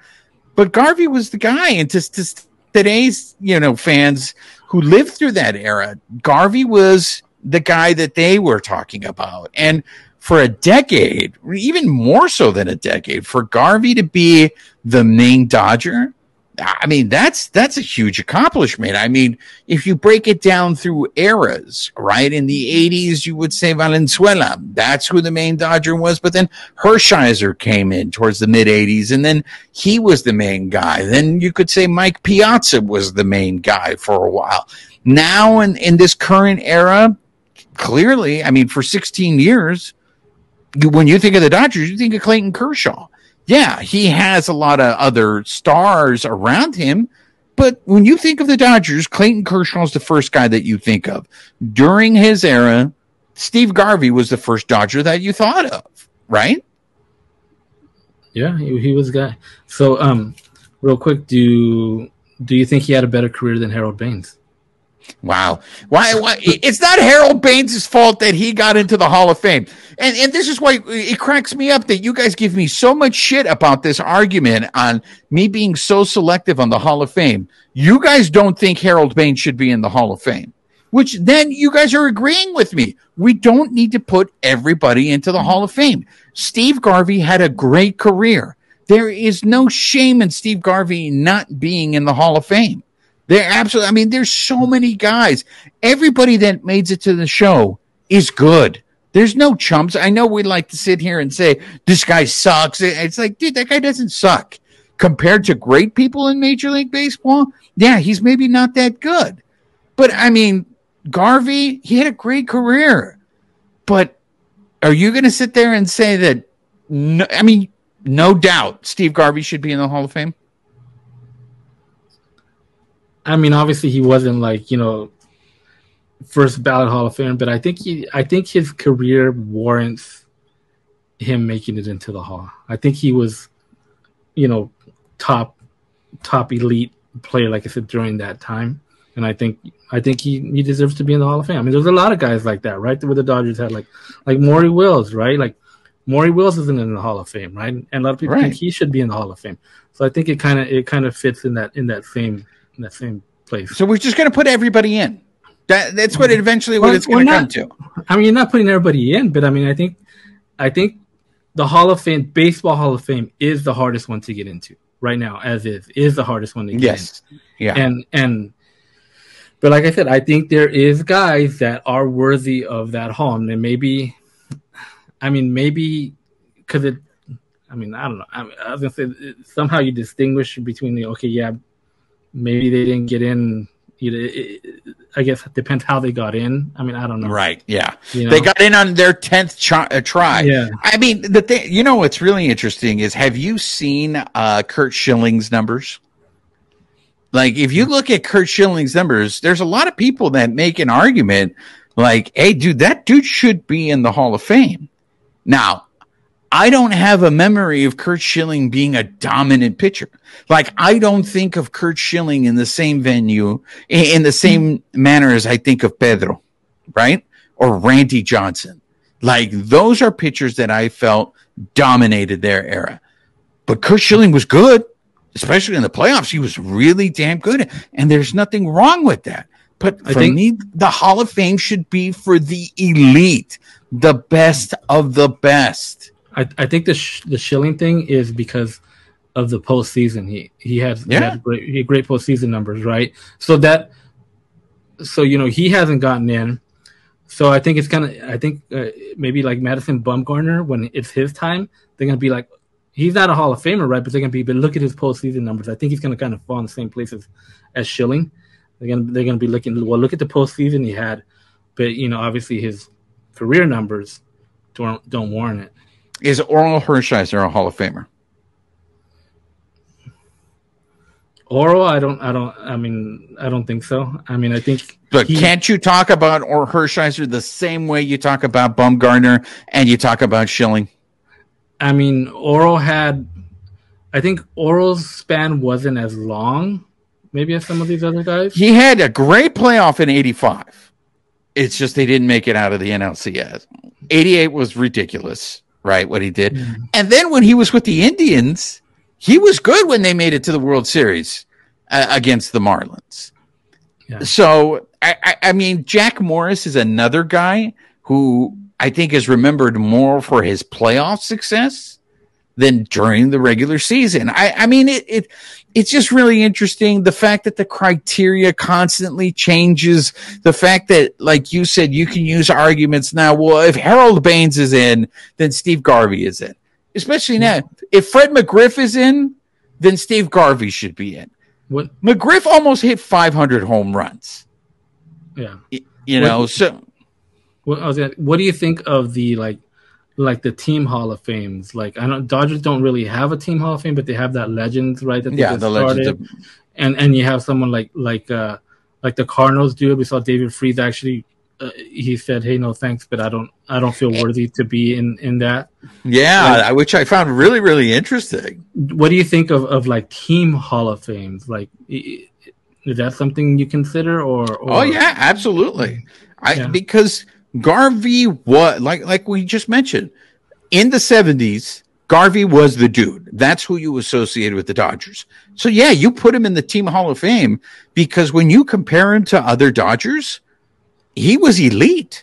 But Garvey was the guy, and just, just today's you know fans who lived through that era, Garvey was the guy that they were talking about, and for a decade, even more so than a decade, for Garvey to be the main Dodger, I mean, that's that's a huge accomplishment. I mean, if you break it down through eras, right? In the 80s, you would say Valenzuela. That's who the main Dodger was. But then Hershiser came in towards the mid 80s, and then he was the main guy. Then you could say Mike Piazza was the main guy for a while. Now, in, in this current era, clearly, I mean, for 16 years, when you think of the Dodgers, you think of Clayton Kershaw. Yeah, he has a lot of other stars around him, but when you think of the Dodgers, Clayton Kershaw is the first guy that you think of. During his era, Steve Garvey was the first Dodger that you thought of, right? Yeah, he, he was guy. So, um, real quick, do do you think he had a better career than Harold Baines? Wow. Why, why? It's not Harold Baines' fault that he got into the Hall of Fame. And, and this is why it cracks me up that you guys give me so much shit about this argument on me being so selective on the Hall of Fame. You guys don't think Harold Baines should be in the Hall of Fame, which then you guys are agreeing with me. We don't need to put everybody into the Hall of Fame. Steve Garvey had a great career. There is no shame in Steve Garvey not being in the Hall of Fame. They're absolutely, I mean, there's so many guys. Everybody that made it to the show is good. There's no chumps. I know we like to sit here and say, this guy sucks. It's like, dude, that guy doesn't suck. Compared to great people in Major League Baseball, yeah, he's maybe not that good. But I mean, Garvey, he had a great career. But are you going to sit there and say that? No, I mean, no doubt Steve Garvey should be in the Hall of Fame. I mean, obviously he wasn't like you know first ballot Hall of Fame, but I think he, I think his career warrants him making it into the Hall. I think he was, you know, top top elite player, like I said during that time, and I think I think he he deserves to be in the Hall of Fame. I mean, there's a lot of guys like that, right? Where the Dodgers had like like Maury Wills, right? Like Maury Wills isn't in the Hall of Fame, right? And a lot of people right. think he should be in the Hall of Fame. So I think it kind of it kind of fits in that in that same that same place. So we're just going to put everybody in. That that's what it eventually what well, it's going to come to. I mean, you're not putting everybody in, but I mean, I think, I think, the Hall of Fame, baseball Hall of Fame, is the hardest one to get into right now, as is is the hardest one to get yes. in. Yeah, and and. But like I said, I think there is guys that are worthy of that hall, and maybe, I mean, maybe because it, I mean, I don't know. I, mean, I was gonna say somehow you distinguish between the okay, yeah, maybe they didn't get in. You know, it, I guess it depends how they got in. I mean, I don't know. Right? Yeah, you know? they got in on their tenth ch- uh, try. Yeah. I mean, the thing you know what's really interesting is have you seen uh, Curt Schilling's numbers? Like, if you look at Curt Schilling's numbers, there's a lot of people that make an argument like, "Hey, dude, that dude should be in the Hall of Fame." Now, I don't have a memory of Curt Schilling being a dominant pitcher. Like I don't think of Curt Schilling in the same venue, in the same manner as I think of Pedro, right? Or Randy Johnson. Like those are pitchers that I felt dominated their era. But Curt Schilling was good, especially in the playoffs. He was really damn good. And there's nothing wrong with that. But for think- me, the Hall of Fame should be for the elite, the best of the best. I, I think the sh- the Schilling thing is because of the postseason. He he has yeah. he had great he had great postseason numbers, right? So that so you know he hasn't gotten in. So I think it's kind of I think uh, maybe like Madison Bumgarner when it's his time, they're gonna be like he's not a Hall of Famer, right? But they're gonna be but look at his postseason numbers. I think he's gonna kind of fall in the same place as, as Schilling. They're gonna they're gonna be looking well. Look at the postseason he had, but you know obviously his career numbers don't don't warrant it. Is Oral Hershiser a Hall of Famer? Oral, I don't, I don't, I mean, I don't think so. I mean, I think. But he- can't you talk about or Hershiser the same way you talk about Bumgarner and you talk about Schilling? I mean, Oral had. I think Oral's span wasn't as long, maybe as some of these other guys. He had a great playoff in 85. It's just they didn't make it out of the NLCS. 88 was ridiculous, right? What he did. And then when he was with the Indians, he was good when they made it to the World Series uh, against the Marlins. Yeah. So, I, I, I mean, Jack Morris is another guy who I think is remembered more for his playoff success than during the regular season. I, I mean, it, it, it's just really interesting. The fact that the criteria constantly changes, the fact that, like you said, you can use arguments now. Well, if Harold Baines is in, then Steve Garvey is in. Especially now, if Fred McGriff is in, then Steve Garvey should be in. What? McGriff almost hit 500 home runs. Yeah. You know, so What, I was gonna- what do you think of the like, like the team Hall of Fames? Like, I don't Dodgers don't really have a team Hall of Fame, but they have that legends, right? That they yeah, the started. of and and you have someone like like uh like the Cardinals do. We saw David Freese actually. Uh, he said, "Hey, no thanks, but I don't I don't feel worthy to be in in that." yeah, which I found really, really interesting. What do you think of of like team Hall of Fames? Like, is that something you consider? Or, or Oh yeah, absolutely. I Yeah. because Garvey was like like we just mentioned in the seventies. Garvey was the dude. That's who you associated with the Dodgers. So yeah, you put him in the Team Hall of Fame because when you compare him to other Dodgers, he was elite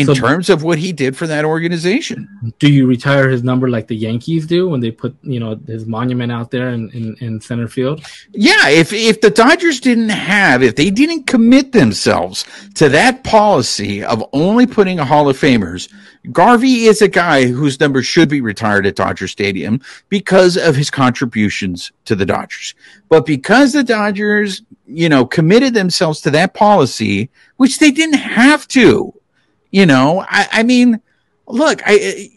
in So- terms of what he did for that organization. do you retire his number like the Yankees do when they put you know his monument out there in in, in center field? Yeah, if if the Dodgers didn't have, if they didn't commit themselves to that policy of only putting a Hall of Famers, Garvey is a guy whose number should be retired at Dodger Stadium because of his contributions to the Dodgers. But because the Dodgers, you know, committed themselves to that policy, which they didn't have to, you know, I, I mean, look, I,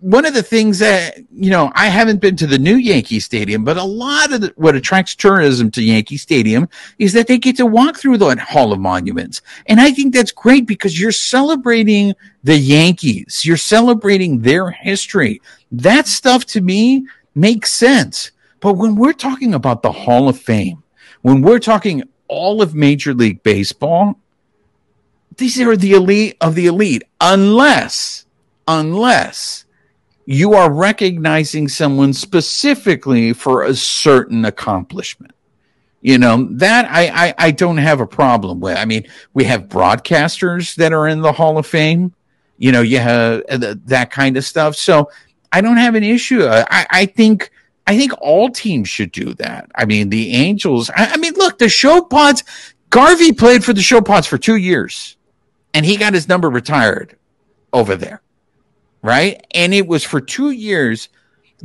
one of the things that you know I haven't been to the new Yankee Stadium, but a lot of the, what attracts tourism to Yankee Stadium is that they get to walk through the Hall of Monuments, and I think that's great because you're celebrating the Yankees, you're celebrating their history. That stuff to me makes sense. But when we're talking about the Hall of Fame, when we're talking all of Major League Baseball, these are the elite of the elite, unless, unless you are recognizing someone specifically for a certain accomplishment. You know, that I, I, I don't have a problem with. I mean, we have broadcasters that are in the Hall of Fame, you know, you have uh, that kind of stuff. So I don't have an issue. Uh, I, I think, I think all teams should do that. I mean, the Angels, I, I mean, look, the show pods, Garvey played for the show pods for two years and he got his number retired over there right? And it was for two years.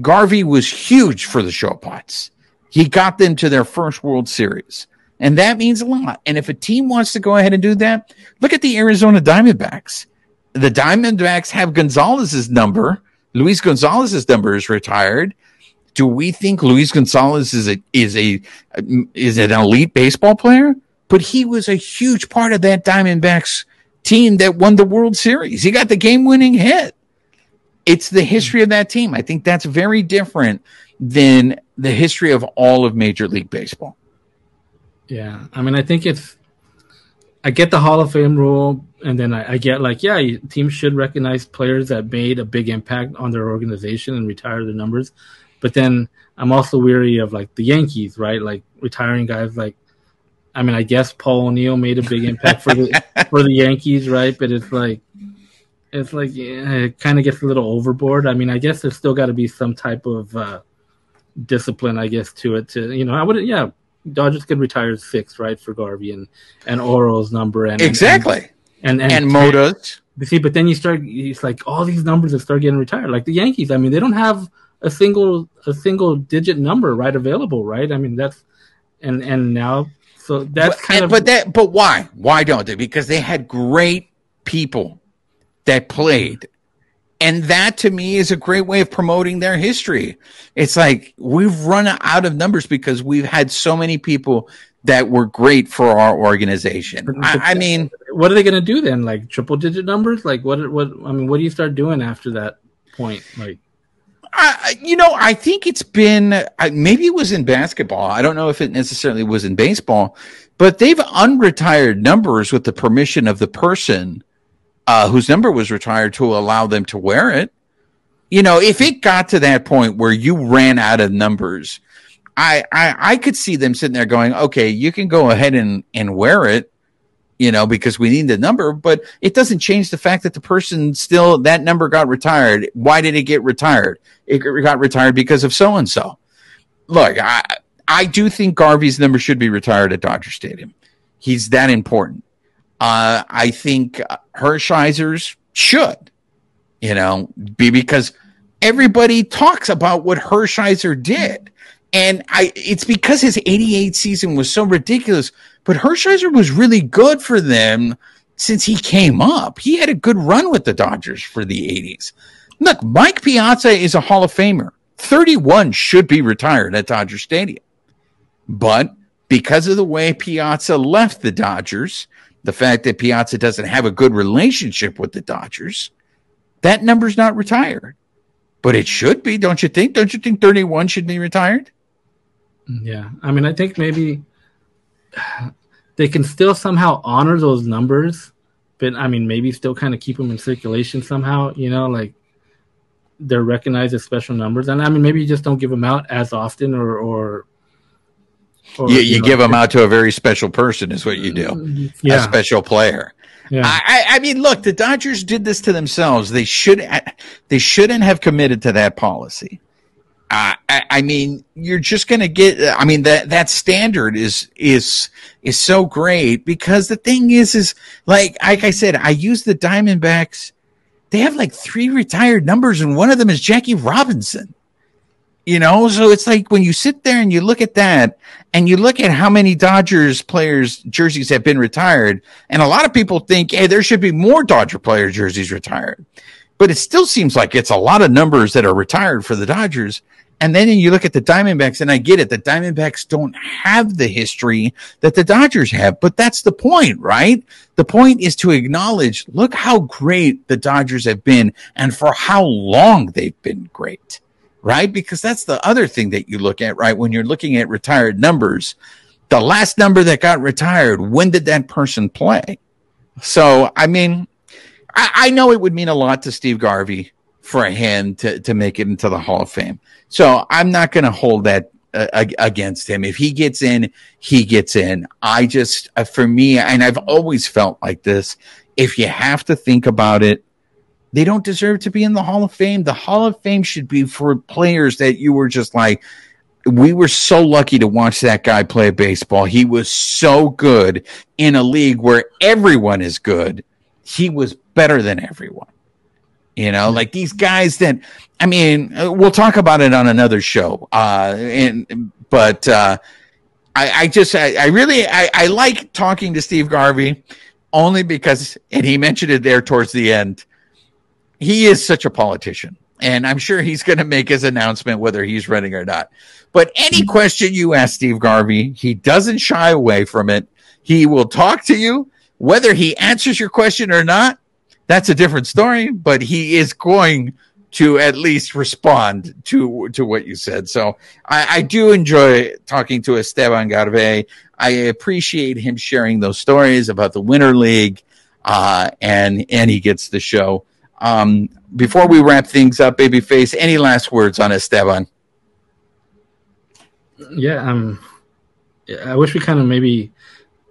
Garvey was huge for the Showpots. He got them to their first World Series. And that means a lot. And if a team wants to go ahead and do that, look at the Arizona Diamondbacks. The Diamondbacks have Gonzalez's number. Luis Gonzalez's number is retired. Do we think Luis Gonzalez is a is a is an elite baseball player? But he was a huge part of that Diamondbacks team that won the World Series. He got the game winning hit it's the history of that team. I think that's very different than the history of all of Major League Baseball. Yeah, I mean, I think it's. I get the Hall of Fame rule, and then I, I get like, yeah, teams should recognize players that made a big impact on their organization and retire their numbers. But then I'm also weary of like the Yankees, right? Like retiring guys like, I mean, I guess Paul O'Neill made a big impact for the for the Yankees, right? But it's like, it's like yeah, it kind of gets a little overboard. I mean, I guess there's still got to be some type of uh, discipline, I guess, to it. To you know, I wouldn't, yeah. Dodgers could retire six, right, for Garvey and and Oro's number and Exactly. and and, And Moda's. See, but then you start, it's like all these numbers that start getting retired. Like the Yankees, I mean, they don't have a single a single digit number right available, right? I mean, that's and and now so that's kind of but that but why? Why don't they? Because they had great people that played And that to me is a great way of promoting their history. It's like we've run out of numbers because we've had so many people that were great for our organization. I, I mean, what are they going to do then? Like triple digit numbers? Like what? What? I mean, what do you start doing after that point? Like, I, you know, I think it's been maybe it was in basketball. I don't know if it necessarily was in baseball, but they've unretired numbers with the permission of the person uh, whose number was retired to allow them to wear it. You know, if it got to that point where you ran out of numbers, I, I, I could see them sitting there going, okay, you can go ahead and, and wear it, you know, because we need the number, but it doesn't change the fact that the person still, that number got retired. Why did it get retired? It got retired because of so and so. Look, I, I do think Garvey's number should be retired at Dodger Stadium. He's that important. Uh, I think Hershiser's should, you know, be because everybody talks about what Hershiser did. And I, it's because his 88 season was so ridiculous, but Hershiser was really good for them since he came up. He had a good run with the Dodgers for the 80s. Look, Mike Piazza is a Hall of Famer. 31 should be retired at Dodger Stadium. But because of the way Piazza left the Dodgers, the fact that Piazza doesn't have a good relationship with the Dodgers, that number's not retired. But it should be, don't you think? Don't you think 31 should be retired? Yeah. I mean, I think maybe they can still somehow honor those numbers, but I mean, maybe still kind of keep them in circulation somehow, you know, like they're recognized as special numbers. And I mean, maybe you just don't give them out as often or, or, or you, you, you know, give them out to a very special person is what you do. Uh, yeah. A special player. Yeah. I, I mean, look, the Dodgers did this to themselves. They should, they shouldn't have committed to that policy. Uh, I, I, mean, you're just going to get. I mean, that that standard is is is so great because the thing is, is like like I said, I use the Diamondbacks. They have like three retired numbers, and one of them is Jackie Robinson. You know, so it's like when you sit there and you look at that, and you look at how many Dodgers players jerseys have been retired, and a lot of people think, hey, there should be more Dodger player jerseys retired but it still seems like it's a lot of numbers that are retired for the Dodgers. And then you look at the Diamondbacks, and I get it. The Diamondbacks don't have the history that the Dodgers have, but that's the point, right? The point is to acknowledge, look how great the Dodgers have been and for how long they've been great, right? Because that's the other thing that you look at, right? When you're looking at retired numbers, the last number that got retired, when did that person play? So, I mean, I, I know it would mean a lot to Steve Garvey for him to, to make it into the Hall of Fame. So I'm not going to hold that uh, against him. If he gets in, he gets in. I just, uh, for me, and I've always felt like this, if you have to think about it, they don't deserve to be in the Hall of Fame. The Hall of Fame should be for players that you were just like, we were so lucky to watch that guy play baseball. He was so good in a league where everyone is good. He was better than everyone. You know, like these guys that, I mean, uh, we'll talk about it on another show. Uh, and, but, uh, I, I just, I, I really, I, I like talking to Steve Garvey only because, and he mentioned it there towards the end, he is such a politician. And I'm sure he's going to make his announcement whether he's running or not. But any question you ask Steve Garvey, he doesn't shy away from it. He will talk to you. Whether he answers your question or not, that's a different story, but he is going to at least respond to to what you said. So I, I do enjoy talking to Esteban Garvey. I appreciate him sharing those stories about the Winter League, uh, and and he gets the show. Um, before we wrap things up, Babyface, any last words on Esteban? Yeah, um, I wish we kind of maybe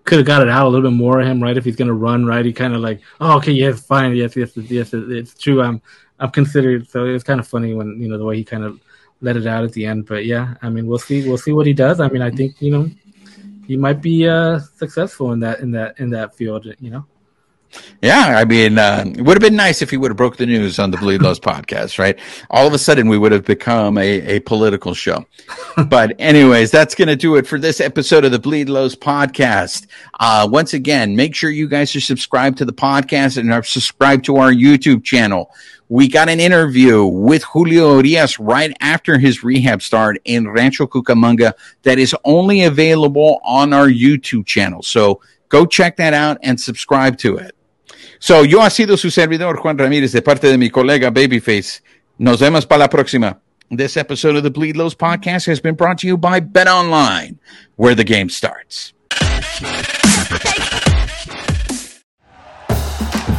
could have got it out a little bit more of him, right? If he's going to run, right? He kind of like, oh, okay, yes, fine, yes, yes, yes, it's true. I'm, I'm considered. So it was kind of funny when you know the way he kind of let it out at the end. But yeah, I mean, we'll see, we'll see what he does. I mean, I think you know he might be uh, successful in that in that in that field. You know, Yeah, I mean, uh, it would have been nice if he would have broke the news on the Bleed Lows podcast, right? All of a sudden, we would have become a, a political show. but anyways, that's going to do it for this episode of the Bleed Lows podcast. Uh, once again, make sure you guys are subscribed to the podcast and are subscribed to our YouTube channel. We got an interview with Julio Urias right after his rehab start in Rancho Cucamonga that is only available on our YouTube channel. So go check that out and subscribe to it. So, yo ha sido su servidor, Juan Ramírez, de parte de mi colega Babyface. Nos vemos para la próxima. This episode of the Bleed Lows podcast has been brought to you by BetOnline, where the game starts.